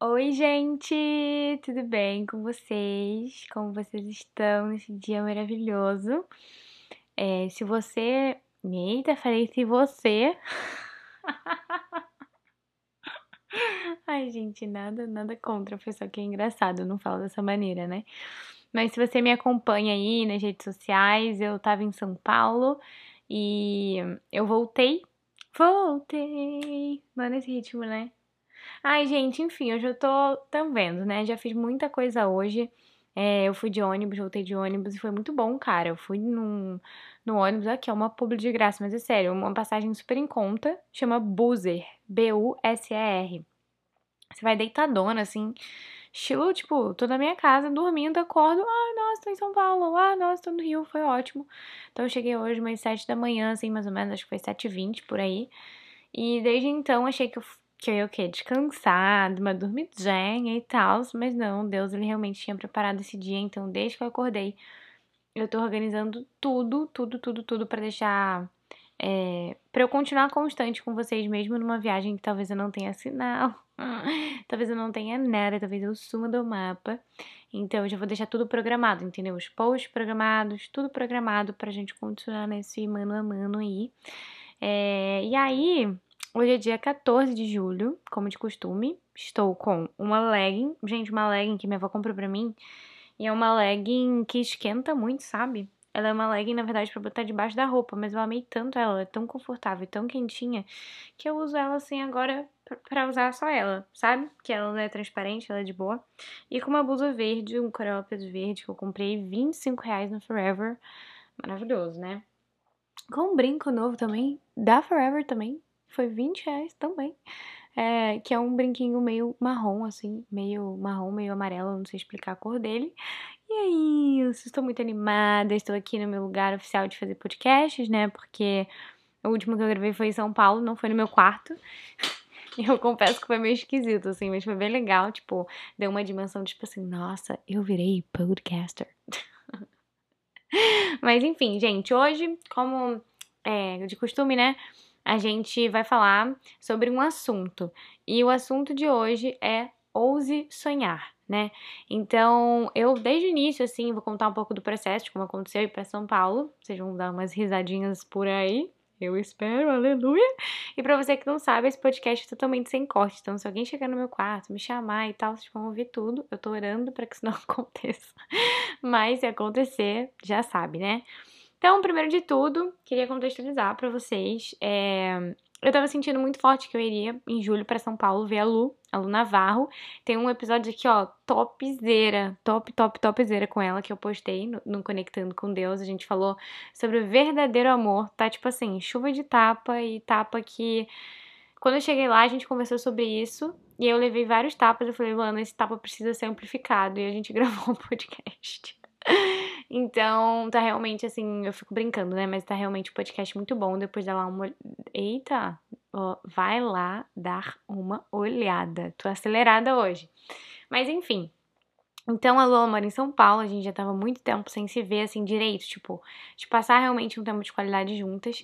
Oi, gente! Tudo bem com vocês? Como vocês estão nesse dia maravilhoso? É, se você. Eita, falei se você. Ai, gente, nada, nada contra, foi só que é engraçado, eu não falo dessa maneira, né? Mas se você me acompanha aí nas redes sociais, eu tava em São Paulo e eu voltei. Voltei! Mano, esse ritmo, né? Ai, gente, enfim, hoje eu tô tão vendo, né? Já fiz muita coisa hoje. É, eu fui de ônibus, voltei de ônibus e foi muito bom, cara. Eu fui num, no ônibus, aqui é uma publi de graça, mas é sério, uma passagem super em conta, chama Buzzer, B-U-S-E-R. Você vai deitadona, assim, estilo, tipo, tô na minha casa, dormindo, acordo, ai, nossa, tô em São Paulo, ah, nossa, tô no Rio, foi ótimo. Então eu cheguei hoje umas sete da manhã, assim, mais ou menos, acho que foi sete e vinte, por aí. E desde então achei que eu que eu ia o quê? Descansar, uma dormidinha e tal, mas não, Deus ele realmente tinha preparado esse dia, então desde que eu acordei, eu tô organizando tudo, tudo, tudo, tudo para deixar é, para eu continuar constante com vocês mesmo numa viagem que talvez eu não tenha sinal, talvez eu não tenha nada, talvez eu suma do mapa. Então eu já vou deixar tudo programado, entendeu? Os posts programados, tudo programado pra gente continuar nesse mano a mano aí. É, e aí, Hoje é dia 14 de julho, como de costume. Estou com uma legging. Gente, uma legging que minha avó comprou pra mim. E é uma legging que esquenta muito, sabe? Ela é uma legging, na verdade, pra botar debaixo da roupa, mas eu amei tanto ela, é tão confortável, tão quentinha, que eu uso ela assim agora pra usar só ela, sabe? Que ela não é transparente, ela é de boa. E com uma blusa verde, um cropped verde, que eu comprei 25 reais no Forever. Maravilhoso, né? Com um brinco novo também, da Forever também, foi 20 reais também. É, que é um brinquinho meio marrom, assim, meio marrom, meio amarelo, não sei explicar a cor dele. E aí, eu estou muito animada, estou aqui no meu lugar oficial de fazer podcasts, né? Porque o último que eu gravei foi em São Paulo, não foi no meu quarto. E eu confesso que foi meio esquisito, assim, mas foi bem legal, tipo, deu uma dimensão, tipo assim, nossa, eu virei podcaster. mas enfim, gente, hoje, como é de costume, né? A gente vai falar sobre um assunto. E o assunto de hoje é ouse sonhar, né? Então, eu desde o início, assim, vou contar um pouco do processo, de como aconteceu ir para São Paulo. Vocês vão dar umas risadinhas por aí. Eu espero, aleluia. E para você que não sabe, esse podcast é totalmente sem corte. Então, se alguém chegar no meu quarto, me chamar e tal, vocês vão ouvir tudo. Eu tô orando para que isso não aconteça. Mas se acontecer, já sabe, né? Então, primeiro de tudo, queria contextualizar para vocês. É... Eu tava sentindo muito forte que eu iria em julho para São Paulo ver a Lu, a Lu Navarro. Tem um episódio aqui, ó, topzera, top, top, topzera com ela que eu postei no, no, Conectando com Deus. A gente falou sobre o verdadeiro amor, tá? Tipo assim, chuva de tapa e tapa que. Quando eu cheguei lá, a gente conversou sobre isso. E eu levei vários tapas. Eu falei, Luana, esse tapa precisa ser amplificado. E a gente gravou um podcast. Então, tá realmente assim, eu fico brincando, né? Mas tá realmente um podcast muito bom. Depois dá lá uma. Eita! Ó, vai lá dar uma olhada. Tô acelerada hoje. Mas enfim. Então a Lula mora em São Paulo, a gente já tava muito tempo sem se ver assim direito, tipo, de passar realmente um tempo de qualidade juntas.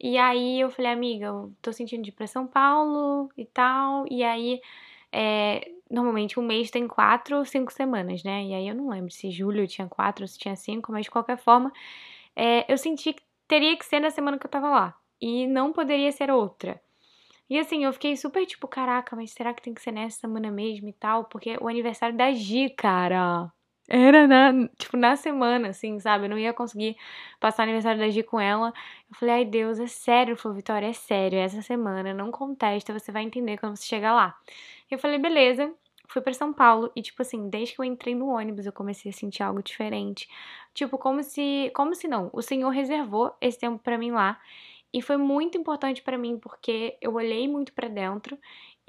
E aí eu falei, amiga, eu tô sentindo de ir pra São Paulo e tal. E aí é, normalmente um mês tem quatro ou cinco semanas, né? E aí eu não lembro se julho tinha quatro ou se tinha cinco, mas de qualquer forma, é, eu senti que teria que ser na semana que eu tava lá. E não poderia ser outra. E assim, eu fiquei super tipo, caraca, mas será que tem que ser nessa semana mesmo e tal? Porque o aniversário da Gi, cara. Era na, tipo, na semana, assim, sabe? Eu não ia conseguir passar o aniversário da Gi com ela. Eu falei, ai Deus, é sério? Falou, Vitória, é sério, é essa semana, não contesta, você vai entender quando você chegar lá. Eu falei, beleza. Fui para São Paulo e, tipo assim, desde que eu entrei no ônibus, eu comecei a sentir algo diferente. Tipo, como se. Como se não. O Senhor reservou esse tempo para mim lá. E foi muito importante para mim porque eu olhei muito para dentro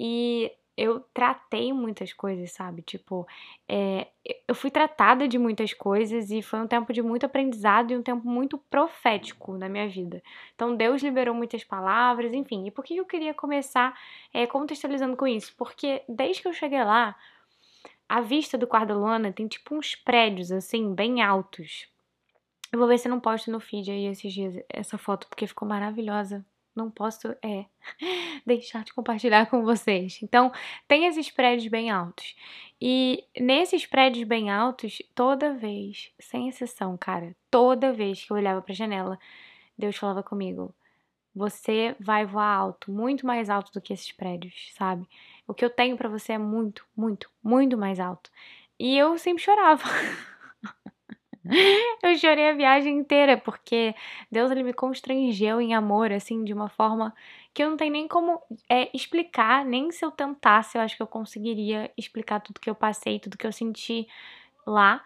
e eu tratei muitas coisas, sabe? Tipo, é, eu fui tratada de muitas coisas e foi um tempo de muito aprendizado e um tempo muito profético na minha vida. Então, Deus liberou muitas palavras, enfim. E por que eu queria começar é, contextualizando com isso? Porque desde que eu cheguei lá, a vista do quarto da Luana tem tipo uns prédios, assim, bem altos. Eu vou ver se eu não posto no feed aí esses dias essa foto, porque ficou maravilhosa não posso é, deixar de compartilhar com vocês. Então, tem esses prédios bem altos. E nesses prédios bem altos, toda vez, sem exceção, cara, toda vez que eu olhava para a janela, Deus falava comigo: você vai voar alto, muito mais alto do que esses prédios, sabe? O que eu tenho para você é muito, muito, muito mais alto. E eu sempre chorava. eu chorei a viagem inteira, porque Deus ele me constrangeu em amor, assim, de uma forma que eu não tenho nem como é, explicar, nem se eu tentasse, eu acho que eu conseguiria explicar tudo que eu passei, tudo que eu senti lá.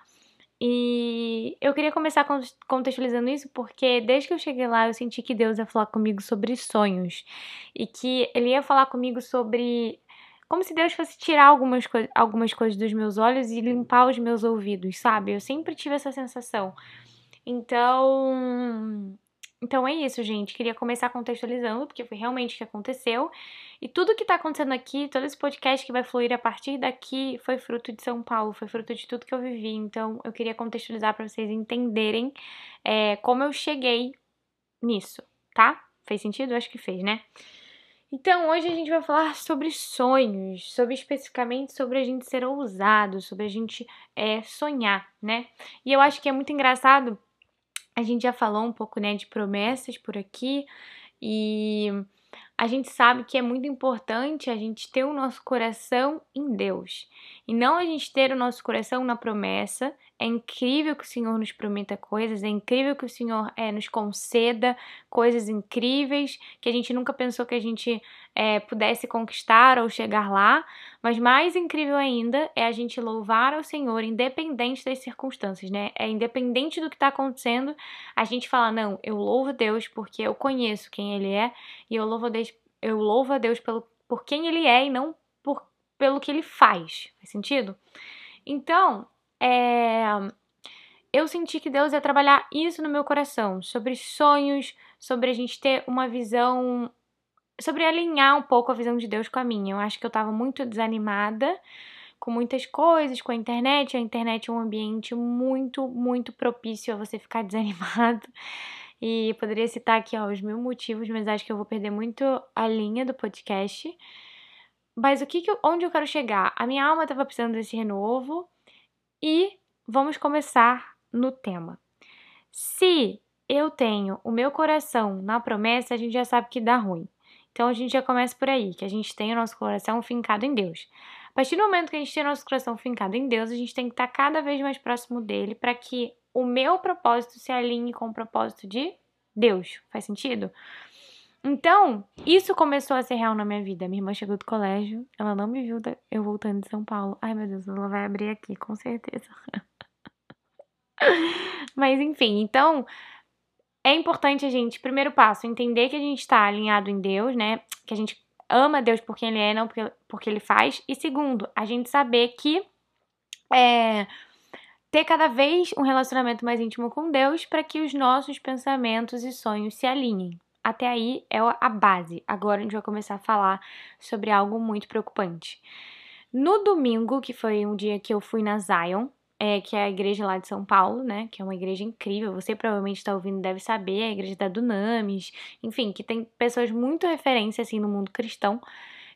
E eu queria começar contextualizando isso porque desde que eu cheguei lá eu senti que Deus ia falar comigo sobre sonhos e que Ele ia falar comigo sobre como se Deus fosse tirar algumas, co algumas coisas dos meus olhos e limpar os meus ouvidos, sabe? Eu sempre tive essa sensação. Então, então é isso, gente. Queria começar contextualizando, porque foi realmente o que aconteceu. E tudo que tá acontecendo aqui, todo esse podcast que vai fluir a partir daqui, foi fruto de São Paulo, foi fruto de tudo que eu vivi. Então eu queria contextualizar para vocês entenderem é, como eu cheguei nisso, tá? Fez sentido? Acho que fez, né? Então, hoje a gente vai falar sobre sonhos, sobre especificamente sobre a gente ser ousado, sobre a gente é, sonhar, né? E eu acho que é muito engraçado, a gente já falou um pouco, né, de promessas por aqui, e a gente sabe que é muito importante a gente ter o nosso coração em Deus e não a gente ter o nosso coração na promessa. É incrível que o Senhor nos prometa coisas, é incrível que o Senhor é, nos conceda coisas incríveis que a gente nunca pensou que a gente é, pudesse conquistar ou chegar lá, mas mais incrível ainda é a gente louvar ao Senhor, independente das circunstâncias, né? É independente do que está acontecendo, a gente fala: não, eu louvo Deus porque eu conheço quem Ele é e eu louvo a Deus, eu louvo a Deus pelo, por quem Ele é e não pelo que Ele faz. Faz sentido? Então, é, eu senti que Deus ia trabalhar isso no meu coração, sobre sonhos, sobre a gente ter uma visão, sobre alinhar um pouco a visão de Deus com a minha. Eu acho que eu estava muito desanimada com muitas coisas, com a internet. A internet é um ambiente muito, muito propício a você ficar desanimado. E poderia citar aqui ó, os mil motivos, mas acho que eu vou perder muito a linha do podcast. Mas o que, que onde eu quero chegar? A minha alma estava precisando desse renovo e vamos começar no tema. Se eu tenho o meu coração na promessa, a gente já sabe que dá ruim. Então a gente já começa por aí, que a gente tem o nosso coração fincado em Deus. A partir do momento que a gente tem o nosso coração fincado em Deus, a gente tem que estar cada vez mais próximo dele para que o meu propósito se alinhe com o propósito de Deus. Faz sentido? Então, isso começou a ser real na minha vida. Minha irmã chegou do colégio, ela não me viu eu voltando de São Paulo. Ai, meu Deus, ela vai abrir aqui, com certeza. Mas enfim, então é importante a gente, primeiro passo, entender que a gente está alinhado em Deus, né? Que a gente ama Deus por quem Ele é, não porque, porque Ele faz. E segundo, a gente saber que é, ter cada vez um relacionamento mais íntimo com Deus para que os nossos pensamentos e sonhos se alinhem. Até aí é a base. Agora a gente vai começar a falar sobre algo muito preocupante. No domingo, que foi um dia que eu fui na Zion, é, que é a igreja lá de São Paulo, né? Que é uma igreja incrível. Você provavelmente está ouvindo, deve saber, é a igreja da Dunamis, enfim, que tem pessoas muito referência assim no mundo cristão.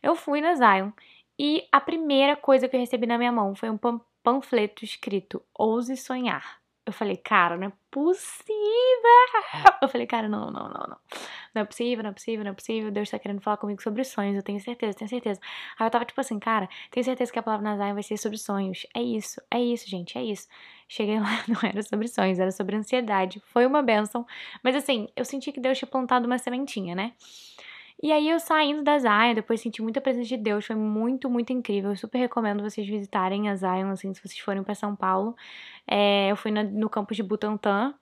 Eu fui na Zion e a primeira coisa que eu recebi na minha mão foi um panfleto escrito Ouse Sonhar. Eu falei, cara, não é possível. Eu falei, cara, não, não, não, não. Não é possível, não é possível, não é possível. Deus tá querendo falar comigo sobre sonhos, eu tenho certeza, tenho certeza. Aí eu tava tipo assim, cara, tenho certeza que a palavra Nazaré vai ser sobre sonhos. É isso, é isso, gente, é isso. Cheguei lá, não era sobre sonhos, era sobre ansiedade. Foi uma benção. Mas assim, eu senti que Deus tinha plantado uma sementinha, né? E aí eu saindo da Zion, depois senti muita presença de Deus, foi muito, muito incrível. Eu super recomendo vocês visitarem a Zion, assim, se vocês forem para São Paulo. É, eu fui no, no campus de Butantã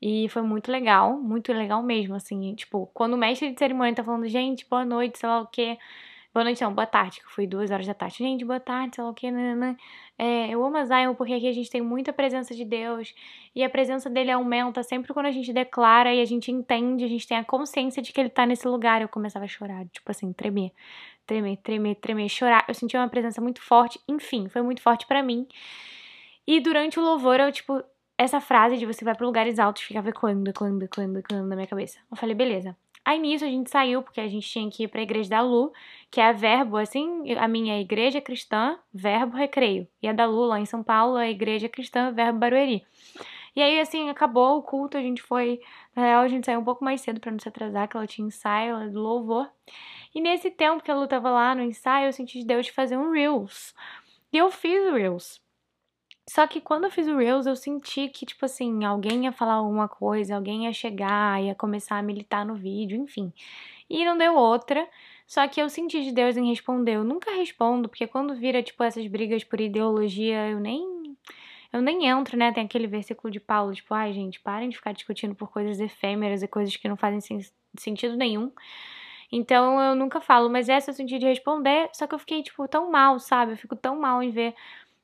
e foi muito legal, muito legal mesmo, assim. Tipo, quando o mestre de cerimônia tá falando, gente, boa noite, sei lá o quê. Boa noite, não, boa tarde, que foi duas horas da tarde. Gente, boa tarde, sei lá o quê, nananã. É, eu amo a Zion porque aqui a gente tem muita presença de Deus e a presença dele aumenta sempre quando a gente declara e a gente entende, a gente tem a consciência de que ele tá nesse lugar. Eu começava a chorar, tipo assim, tremer, tremer, tremer, tremer, chorar. Eu sentia uma presença muito forte, enfim, foi muito forte para mim. E durante o louvor, eu, tipo, essa frase de você vai para lugares altos ficava ecoando, ecoando, ecoando, ecoando na minha cabeça. Eu falei, beleza. Aí nisso a gente saiu, porque a gente tinha que ir pra igreja da Lu, que é a Verbo, assim, a minha igreja cristã, Verbo Recreio. E a da Lu, lá em São Paulo, a igreja cristã, Verbo Barueri. E aí, assim, acabou o culto, a gente foi. Na real, a gente saiu um pouco mais cedo para não se atrasar, que ela tinha ensaio, ela do louvor. E nesse tempo que a Lu tava lá no ensaio, eu senti de Deus de fazer um Reels. E eu fiz o Reels. Só que quando eu fiz o Reels, eu senti que, tipo assim, alguém ia falar alguma coisa, alguém ia chegar, ia começar a militar no vídeo, enfim. E não deu outra. Só que eu senti de Deus em responder. Eu nunca respondo, porque quando vira, tipo, essas brigas por ideologia, eu nem eu nem entro, né? Tem aquele versículo de Paulo, tipo, ai, gente, parem de ficar discutindo por coisas efêmeras e coisas que não fazem sentido nenhum. Então eu nunca falo, mas essa eu senti de responder, só que eu fiquei, tipo, tão mal, sabe? Eu fico tão mal em ver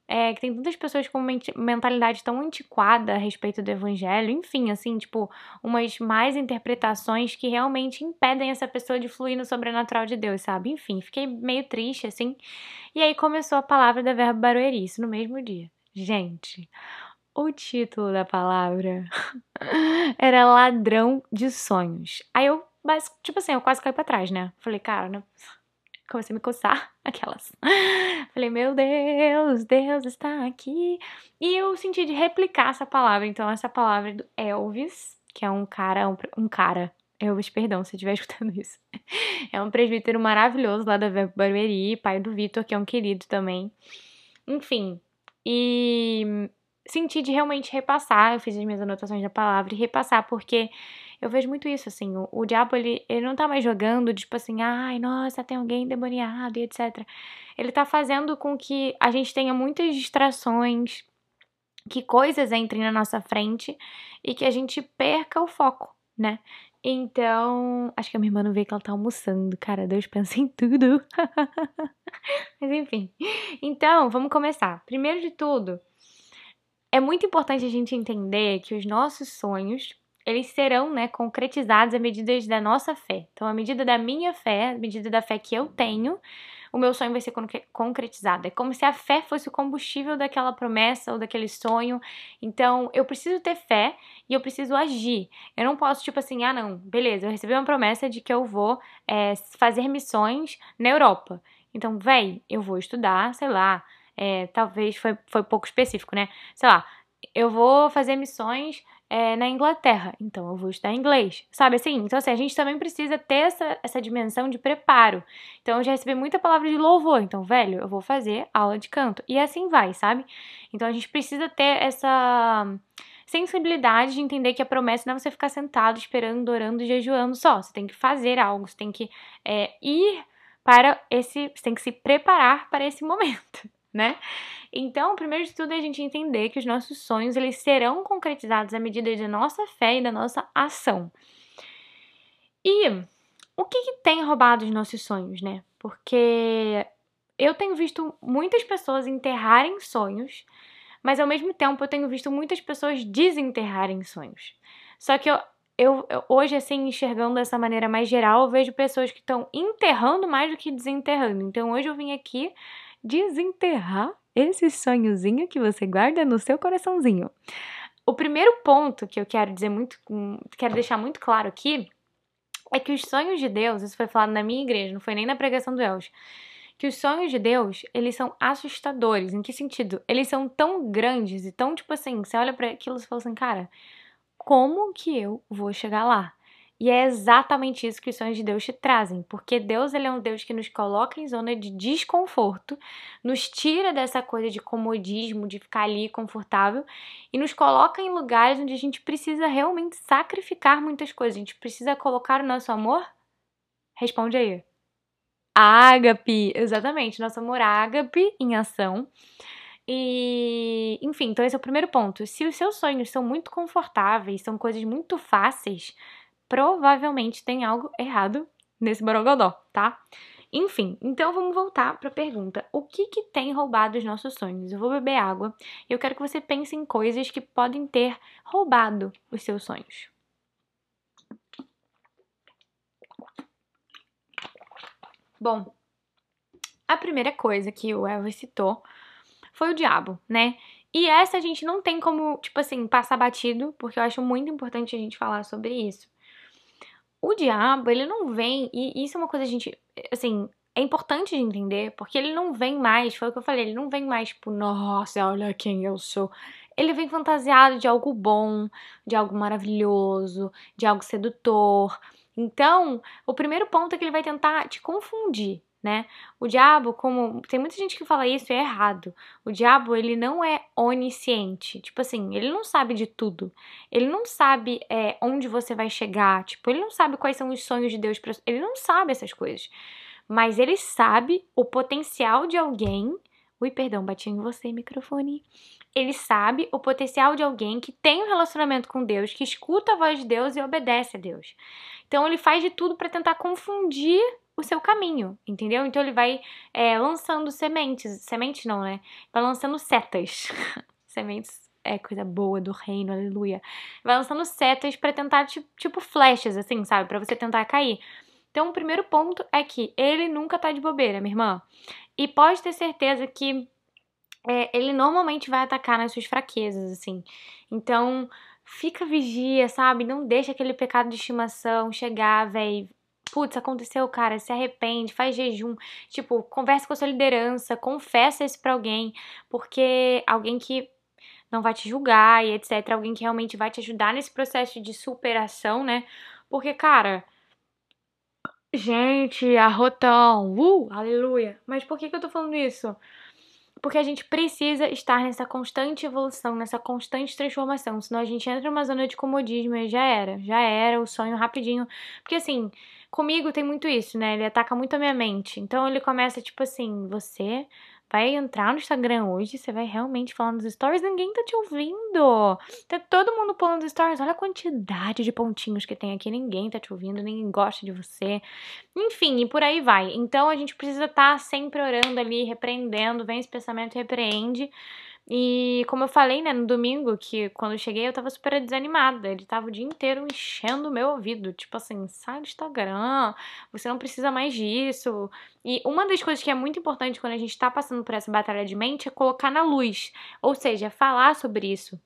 é, que tem tantas pessoas com mentalidade tão antiquada a respeito do evangelho, enfim, assim, tipo, umas mais interpretações que realmente impedem essa pessoa de fluir no sobrenatural de Deus, sabe? Enfim, fiquei meio triste, assim. E aí começou a palavra da verbo barueri, isso no mesmo dia. Gente, o título da palavra era Ladrão de Sonhos. Aí eu, tipo assim, eu quase caí pra trás, né? Falei, cara, né? Comecei a me coçar, aquelas. Falei, meu Deus, Deus está aqui. E eu senti de replicar essa palavra. Então, essa palavra é do Elvis, que é um cara, um, um cara, Elvis, perdão, se estiver escutando isso. É um presbítero maravilhoso lá da Verbo Barueri, pai do Vitor, que é um querido também. Enfim, e senti de realmente repassar, eu fiz as minhas anotações da palavra e repassar, porque eu vejo muito isso, assim, o, o diabo, ele, ele não tá mais jogando, tipo assim, ai, nossa, tem alguém demoniado e etc. Ele tá fazendo com que a gente tenha muitas distrações, que coisas entrem na nossa frente e que a gente perca o foco, né? Então, acho que a minha irmã não vê que ela tá almoçando. Cara, Deus pensa em tudo. Mas enfim. Então, vamos começar. Primeiro de tudo, é muito importante a gente entender que os nossos sonhos, eles serão, né, concretizados à medida da nossa fé. Então, à medida da minha fé, à medida da fé que eu tenho, o meu sonho vai ser concretizado. É como se a fé fosse o combustível daquela promessa ou daquele sonho. Então, eu preciso ter fé e eu preciso agir. Eu não posso, tipo assim, ah, não, beleza, eu recebi uma promessa de que eu vou é, fazer missões na Europa. Então, véi, eu vou estudar, sei lá, é, talvez foi, foi pouco específico, né? Sei lá, eu vou fazer missões é, na Inglaterra, então eu vou estudar inglês, sabe assim? Então, assim, a gente também precisa ter essa, essa dimensão de preparo. Então, eu já recebi muita palavra de louvor, então, velho, eu vou fazer aula de canto. E assim vai, sabe? Então, a gente precisa ter essa sensibilidade de entender que a promessa não é você ficar sentado esperando, orando, jejuando só. Você tem que fazer algo, você tem que é, ir para esse. Você tem que se preparar para esse momento, né? Então, primeiro de tudo é a gente entender que os nossos sonhos eles serão concretizados à medida da nossa fé e da nossa ação. E o que, que tem roubado os nossos sonhos, né? Porque eu tenho visto muitas pessoas enterrarem sonhos, mas ao mesmo tempo eu tenho visto muitas pessoas desenterrarem sonhos. Só que eu, eu, eu, hoje, assim, enxergando dessa maneira mais geral, eu vejo pessoas que estão enterrando mais do que desenterrando. Então hoje eu vim aqui desenterrar esse sonhozinho que você guarda no seu coraçãozinho. O primeiro ponto que eu quero dizer muito, quero deixar muito claro aqui é que os sonhos de Deus, isso foi falado na minha igreja, não foi nem na pregação do Elge, que os sonhos de Deus, eles são assustadores. Em que sentido? Eles são tão grandes e tão, tipo assim, você olha para aquilo e fala assim, cara, como que eu vou chegar lá? E é exatamente isso que os sonhos de Deus te trazem, porque Deus ele é um Deus que nos coloca em zona de desconforto, nos tira dessa coisa de comodismo, de ficar ali confortável e nos coloca em lugares onde a gente precisa realmente sacrificar muitas coisas. A gente precisa colocar o nosso amor? Responde aí. Ágape, exatamente, nosso amor ágape em ação. E, enfim, então esse é o primeiro ponto. Se os seus sonhos são muito confortáveis, são coisas muito fáceis, provavelmente tem algo errado nesse borogodó, tá? Enfim, então vamos voltar para a pergunta: o que, que tem roubado os nossos sonhos? Eu vou beber água e eu quero que você pense em coisas que podem ter roubado os seus sonhos. Bom, a primeira coisa que o Elvis citou foi o diabo, né? E essa a gente não tem como, tipo assim, passar batido, porque eu acho muito importante a gente falar sobre isso. O diabo, ele não vem, e isso é uma coisa a gente, assim, é importante de entender, porque ele não vem mais, foi o que eu falei, ele não vem mais tipo, nossa, olha quem eu sou. Ele vem fantasiado de algo bom, de algo maravilhoso, de algo sedutor. Então, o primeiro ponto é que ele vai tentar te confundir, né? O diabo, como tem muita gente que fala isso é errado. O diabo, ele não é onisciente. Tipo assim, ele não sabe de tudo. Ele não sabe é, onde você vai chegar. Tipo, ele não sabe quais são os sonhos de Deus. Pra... Ele não sabe essas coisas mas ele sabe o potencial de alguém. Ui, perdão, bati em você, microfone. Ele sabe o potencial de alguém que tem um relacionamento com Deus, que escuta a voz de Deus e obedece a Deus. Então ele faz de tudo para tentar confundir o seu caminho, entendeu? Então ele vai é, lançando sementes, sementes não, né? Vai lançando setas. sementes é coisa boa do reino, aleluia. Vai lançando setas para tentar tipo, tipo flechas, assim, sabe? Para você tentar cair. Então, o primeiro ponto é que ele nunca tá de bobeira, minha irmã. E pode ter certeza que é, ele normalmente vai atacar nas suas fraquezas, assim. Então, fica vigia, sabe? Não deixa aquele pecado de estimação chegar, velho. Putz, aconteceu, cara, se arrepende, faz jejum. Tipo, conversa com a sua liderança, confessa isso pra alguém, porque alguém que não vai te julgar e etc. Alguém que realmente vai te ajudar nesse processo de superação, né? Porque, cara, Gente, arrotão, uh, aleluia. Mas por que, que eu tô falando isso? Porque a gente precisa estar nessa constante evolução, nessa constante transformação. Senão a gente entra numa zona de comodismo e já era. Já era o sonho rapidinho. Porque assim, comigo tem muito isso, né? Ele ataca muito a minha mente. Então ele começa tipo assim: você vai entrar no Instagram hoje, você vai realmente falar nos stories, ninguém tá te ouvindo. Tá todo mundo pulando stories. Olha a quantidade de pontinhos que tem aqui, ninguém tá te ouvindo, ninguém gosta de você. Enfim, e por aí vai. Então a gente precisa estar tá sempre orando ali, repreendendo, vem esse pensamento, repreende e como eu falei, né, no domingo, que quando eu cheguei eu tava super desanimada. Ele tava o dia inteiro enchendo o meu ouvido. Tipo assim, sai do Instagram, você não precisa mais disso. E uma das coisas que é muito importante quando a gente tá passando por essa batalha de mente é colocar na luz. Ou seja, falar sobre isso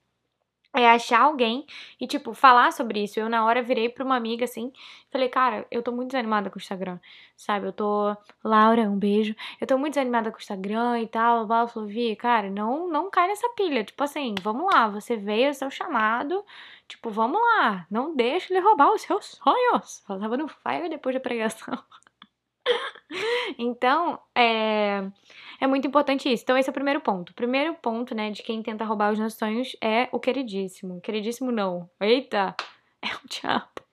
é achar alguém e, tipo, falar sobre isso. Eu, na hora, virei pra uma amiga, assim, falei, cara, eu tô muito desanimada com o Instagram, sabe? Eu tô... Laura, um beijo. Eu tô muito desanimada com o Instagram e tal. Ela falou, Vi, cara, não, não cai nessa pilha. Tipo assim, vamos lá, você veio, é seu chamado. Tipo, vamos lá, não deixe ele roubar os seus sonhos. Ela tava no fire depois da pregação. então, é, é muito importante isso. Então, esse é o primeiro ponto. O primeiro ponto, né, de quem tenta roubar os nossos sonhos é o queridíssimo. Queridíssimo não. Eita! É o diabo.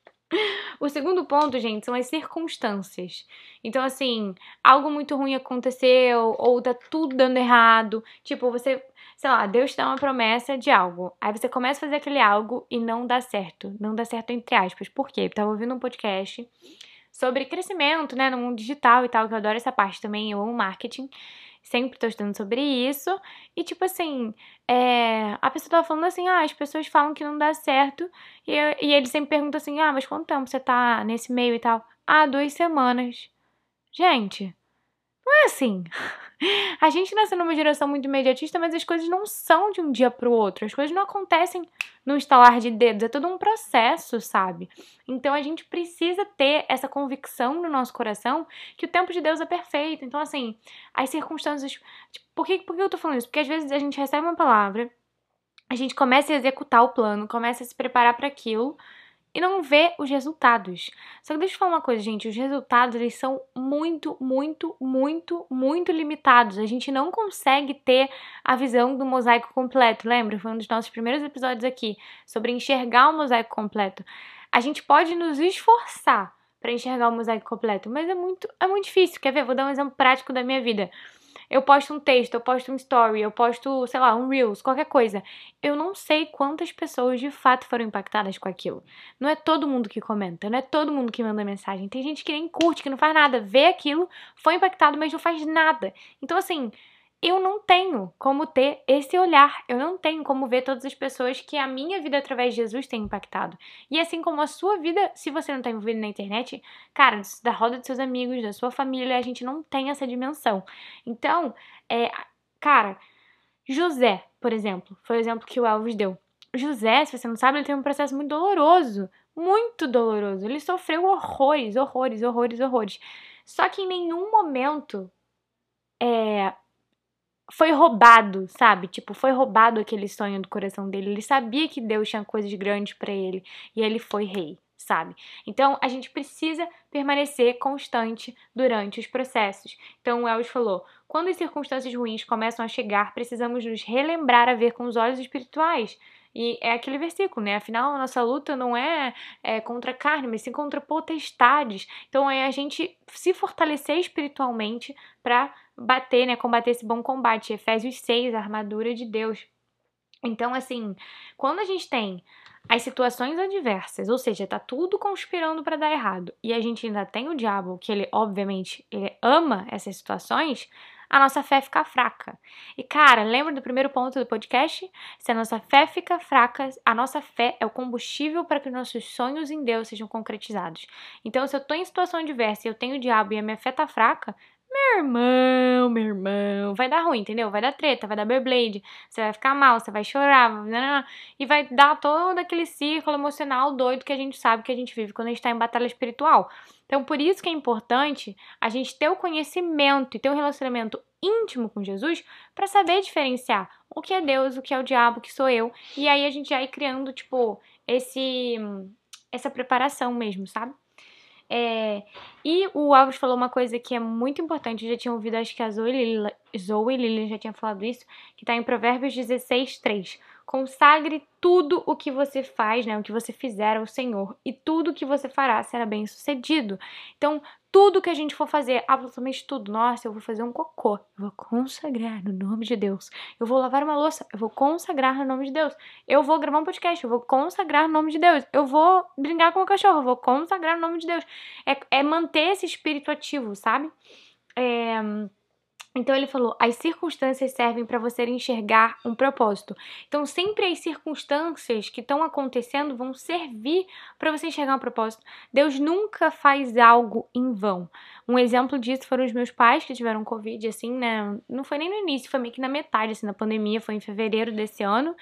O segundo ponto, gente, são as circunstâncias. Então, assim, algo muito ruim aconteceu, ou tá tudo dando errado. Tipo, você, sei lá, Deus te dá uma promessa de algo. Aí você começa a fazer aquele algo e não dá certo. Não dá certo, entre aspas. Por quê? Eu tava ouvindo um podcast sobre crescimento, né, no mundo digital e tal, que eu adoro essa parte também, eu amo marketing, sempre tô estudando sobre isso, e tipo assim, é, a pessoa tava falando assim, ah, as pessoas falam que não dá certo, e, eu, e ele sempre pergunta assim, ah, mas quanto tempo você tá nesse meio e tal? Ah, duas semanas. Gente, não é assim. A gente nasceu numa geração muito imediatista, mas as coisas não são de um dia para o outro. As coisas não acontecem num estalar de dedos. É todo um processo, sabe? Então a gente precisa ter essa convicção no nosso coração que o tempo de Deus é perfeito. Então, assim, as circunstâncias. Tipo, por, que, por que eu tô falando isso? Porque às vezes a gente recebe uma palavra, a gente começa a executar o plano, começa a se preparar para aquilo e não vê os resultados. Só que deixa eu falar uma coisa, gente, os resultados eles são muito, muito, muito, muito limitados. A gente não consegue ter a visão do mosaico completo. Lembra? Foi um dos nossos primeiros episódios aqui sobre enxergar o mosaico completo. A gente pode nos esforçar para enxergar o mosaico completo, mas é muito, é muito difícil. Quer ver? Vou dar um exemplo prático da minha vida eu posto um texto, eu posto um story, eu posto, sei lá, um Reels, qualquer coisa. Eu não sei quantas pessoas de fato foram impactadas com aquilo. Não é todo mundo que comenta, não é todo mundo que manda mensagem. Tem gente que nem curte, que não faz nada, vê aquilo, foi impactado, mas não faz nada. Então, assim, eu não tenho como ter esse olhar, eu não tenho como ver todas as pessoas que a minha vida através de Jesus tem impactado. E assim como a sua vida, se você não está envolvido na internet, cara, da roda dos seus amigos, da sua família, a gente não tem essa dimensão. Então, é, cara, José, por exemplo, foi o exemplo que o Elvis deu. José, se você não sabe, ele tem um processo muito doloroso muito doloroso. Ele sofreu horrores, horrores, horrores, horrores. Só que em nenhum momento é, foi roubado, sabe? Tipo, foi roubado aquele sonho do coração dele. Ele sabia que Deus tinha coisas grandes para ele e ele foi rei, sabe? Então, a gente precisa permanecer constante durante os processos. Então, o Elvis falou: quando as circunstâncias ruins começam a chegar, precisamos nos relembrar a ver com os olhos espirituais. E é aquele versículo, né? Afinal, a nossa luta não é, é contra a carne, mas sim contra potestades. Então é a gente se fortalecer espiritualmente para bater, né? Combater esse bom combate. Efésios 6, a armadura de Deus. Então, assim, quando a gente tem as situações adversas, ou seja, tá tudo conspirando para dar errado, e a gente ainda tem o diabo, que ele, obviamente, ele ama essas situações, a nossa fé fica fraca. E cara, lembra do primeiro ponto do podcast? Se a nossa fé fica fraca, a nossa fé é o combustível para que nossos sonhos em Deus sejam concretizados. Então, se eu tô em situação adversa e eu tenho o diabo e a minha fé tá fraca, meu irmão, meu irmão, vai dar ruim, entendeu? Vai dar treta, vai dar Beyblade, você vai ficar mal, você vai chorar, e vai dar todo aquele círculo emocional doido que a gente sabe que a gente vive quando a gente está em batalha espiritual. Então, por isso que é importante a gente ter o conhecimento e ter um relacionamento íntimo com Jesus para saber diferenciar o que é Deus, o que é o diabo, o que sou eu. E aí a gente ir criando, tipo, esse essa preparação mesmo, sabe? É, e o Alves falou uma coisa que é muito importante, eu já tinha ouvido, acho que a Zoe Lili já tinha falado isso, que está em Provérbios 16, 3. Consagre tudo o que você faz, né, o que você fizer ao Senhor, e tudo o que você fará será bem sucedido. Então, tudo que a gente for fazer, absolutamente tudo. Nossa, eu vou fazer um cocô, eu vou consagrar no nome de Deus. Eu vou lavar uma louça, eu vou consagrar no nome de Deus. Eu vou gravar um podcast, eu vou consagrar no nome de Deus. Eu vou brincar com o cachorro, eu vou consagrar no nome de Deus. É, é manter esse espírito ativo, sabe? É então ele falou: as circunstâncias servem para você enxergar um propósito. Então sempre as circunstâncias que estão acontecendo vão servir para você enxergar um propósito. Deus nunca faz algo em vão. Um exemplo disso foram os meus pais que tiveram Covid, assim, né? Não foi nem no início, foi meio que na metade, assim, da pandemia, foi em fevereiro desse ano.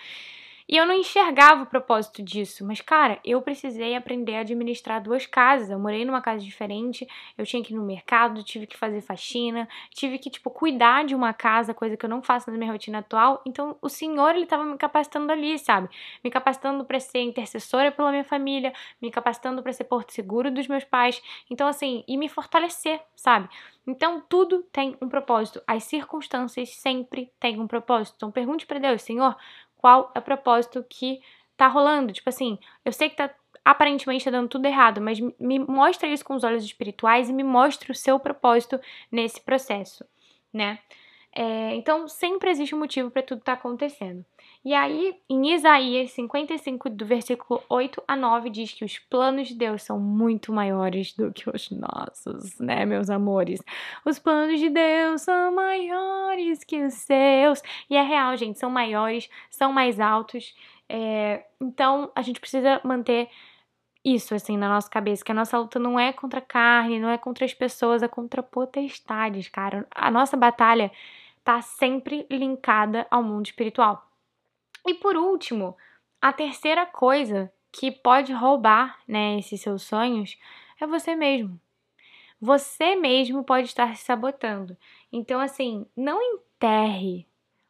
E eu não enxergava o propósito disso, mas cara, eu precisei aprender a administrar duas casas. Eu morei numa casa diferente, eu tinha que ir no mercado, tive que fazer faxina, tive que tipo cuidar de uma casa, coisa que eu não faço na minha rotina atual. Então, o Senhor ele estava me capacitando ali, sabe? Me capacitando para ser intercessora pela minha família, me capacitando para ser porto seguro dos meus pais. Então, assim, e me fortalecer, sabe? Então, tudo tem um propósito. As circunstâncias sempre têm um propósito. Então, pergunte para Deus, Senhor, qual é o propósito que tá rolando. Tipo assim, eu sei que tá aparentemente tá dando tudo errado, mas me mostra isso com os olhos espirituais e me mostra o seu propósito nesse processo, né? É, então, sempre existe um motivo para tudo estar tá acontecendo. E aí, em Isaías 55, do versículo 8 a 9, diz que os planos de Deus são muito maiores do que os nossos, né, meus amores? Os planos de Deus são maiores que os seus. E é real, gente, são maiores, são mais altos. É, então, a gente precisa manter isso, assim, na nossa cabeça, que a nossa luta não é contra a carne, não é contra as pessoas, é contra potestades, cara. A nossa batalha tá sempre linkada ao mundo espiritual. E por último, a terceira coisa que pode roubar, né, esses seus sonhos é você mesmo. Você mesmo pode estar se sabotando. Então, assim, não enterre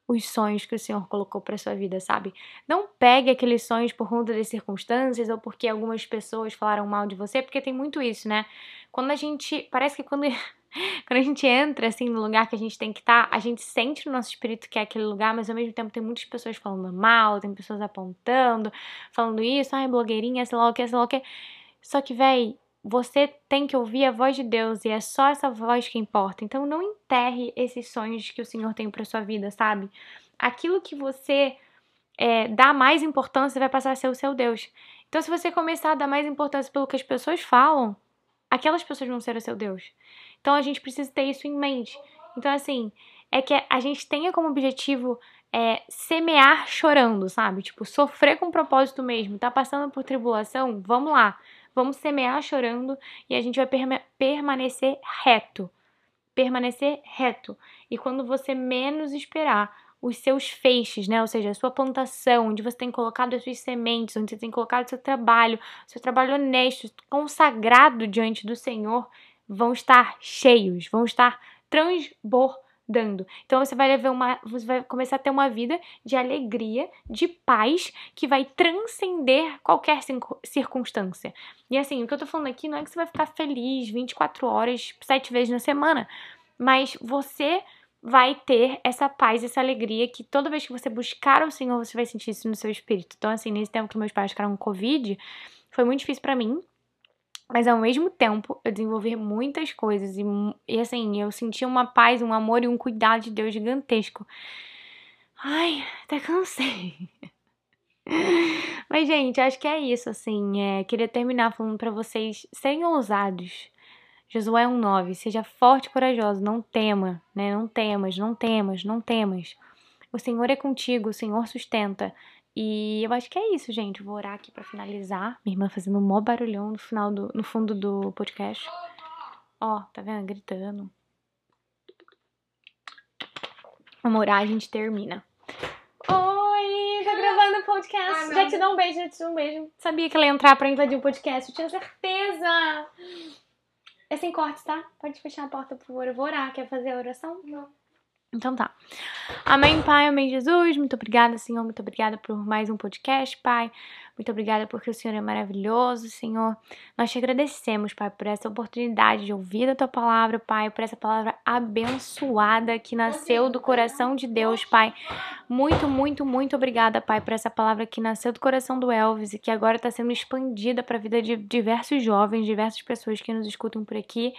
os sonhos que o Senhor colocou para sua vida, sabe? Não pegue aqueles sonhos por conta das circunstâncias ou porque algumas pessoas falaram mal de você, porque tem muito isso, né? Quando a gente, parece que quando quando a gente entra assim no lugar que a gente tem que estar, tá, a gente sente no nosso espírito que é aquele lugar, mas ao mesmo tempo tem muitas pessoas falando mal, tem pessoas apontando, falando isso, ai, blogueirinha, sei lá o que, sei lá o que. Só que, véi, você tem que ouvir a voz de Deus e é só essa voz que importa. Então não enterre esses sonhos que o Senhor tem para sua vida, sabe? Aquilo que você é, dá mais importância vai passar a ser o seu Deus. Então, se você começar a dar mais importância pelo que as pessoas falam, aquelas pessoas vão ser o seu Deus. Então a gente precisa ter isso em mente. Então, assim, é que a gente tenha como objetivo é, semear chorando, sabe? Tipo, sofrer com propósito mesmo. Tá passando por tribulação? Vamos lá. Vamos semear chorando e a gente vai perma permanecer reto. Permanecer reto. E quando você menos esperar, os seus feixes, né? Ou seja, a sua plantação, onde você tem colocado as suas sementes, onde você tem colocado o seu trabalho, seu trabalho honesto, consagrado diante do Senhor, vão estar cheios, vão estar transbordando. Então você vai levar uma, você vai começar a ter uma vida de alegria, de paz, que vai transcender qualquer circunstância. E assim, o que eu tô falando aqui não é que você vai ficar feliz 24 horas, sete vezes na semana, mas você vai ter essa paz, essa alegria que toda vez que você buscar o Senhor, você vai sentir isso no seu espírito. Então, assim, nesse tempo que meus pais ficaram com Covid, foi muito difícil para mim, mas ao mesmo tempo eu desenvolvi muitas coisas e, e assim, eu senti uma paz, um amor e um cuidado de Deus gigantesco. Ai, até cansei. Mas, gente, acho que é isso, assim. É, queria terminar falando para vocês serem ousados Josué 1,9 Seja forte e corajoso, não tema, né? Não temas, não temas, não temas. O Senhor é contigo, o Senhor sustenta. E eu acho que é isso, gente. Vou orar aqui para finalizar. Minha irmã fazendo um mó barulhão no final do, no fundo do podcast. Ó, tá vendo? Gritando. Vamos orar, a gente termina. Oi, tá gravando o podcast. Ah, já te dou um beijo, já te dou um beijo. Sabia que ela ia entrar pra invadir o podcast, eu tinha certeza. É sem cortes, tá? Pode fechar a porta, por favor. Eu vou orar. Quer fazer a oração? Não. Então tá. Amém, Pai, amém, Jesus. Muito obrigada, Senhor. Muito obrigada por mais um podcast, Pai. Muito obrigada porque o Senhor é maravilhoso, Senhor. Nós te agradecemos, Pai, por essa oportunidade de ouvir a tua palavra, Pai, por essa palavra abençoada que nasceu do coração de Deus, Pai. Muito, muito, muito obrigada, Pai, por essa palavra que nasceu do coração do Elvis e que agora está sendo expandida para a vida de diversos jovens, diversas pessoas que nos escutam por aqui.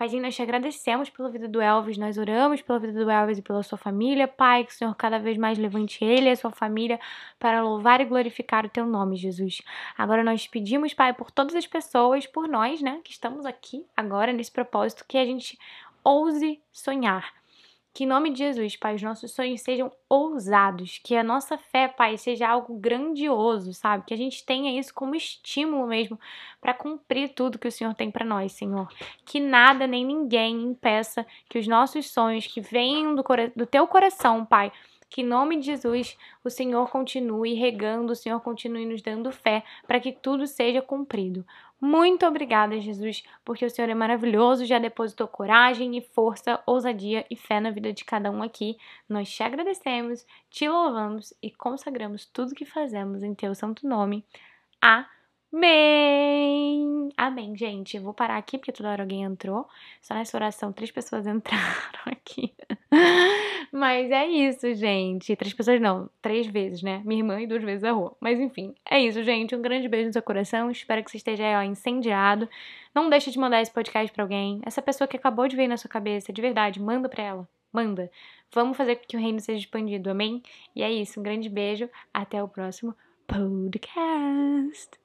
Paizinho, nós te agradecemos pela vida do Elvis, nós oramos pela vida do Elvis e pela sua família, Pai, que o Senhor cada vez mais levante ele e a sua família para louvar e glorificar o teu nome, Jesus. Agora nós pedimos, Pai, por todas as pessoas, por nós, né, que estamos aqui agora nesse propósito, que a gente ouse sonhar que em nome de Jesus, Pai, os nossos sonhos sejam ousados, que a nossa fé, Pai, seja algo grandioso, sabe? Que a gente tenha isso como estímulo mesmo para cumprir tudo que o Senhor tem para nós, Senhor. Que nada nem ninguém impeça que os nossos sonhos que venham do, do teu coração, Pai, que em nome de Jesus o Senhor continue regando, o Senhor continue nos dando fé para que tudo seja cumprido. Muito obrigada, Jesus, porque o Senhor é maravilhoso, já depositou coragem e força, ousadia e fé na vida de cada um aqui. Nós te agradecemos, te louvamos e consagramos tudo que fazemos em teu santo nome. Amém! Amém, gente. Eu vou parar aqui porque toda hora alguém entrou. Só nessa oração, três pessoas entraram aqui. Mas é isso, gente. Três pessoas não, três vezes, né? Minha irmã e duas vezes a rua. Mas enfim, é isso, gente. Um grande beijo no seu coração. Espero que você esteja ó, incendiado. Não deixe de mandar esse podcast para alguém. Essa pessoa que acabou de ver na sua cabeça, de verdade, manda pra ela. Manda. Vamos fazer com que o reino seja expandido, amém? E é isso. Um grande beijo. Até o próximo podcast.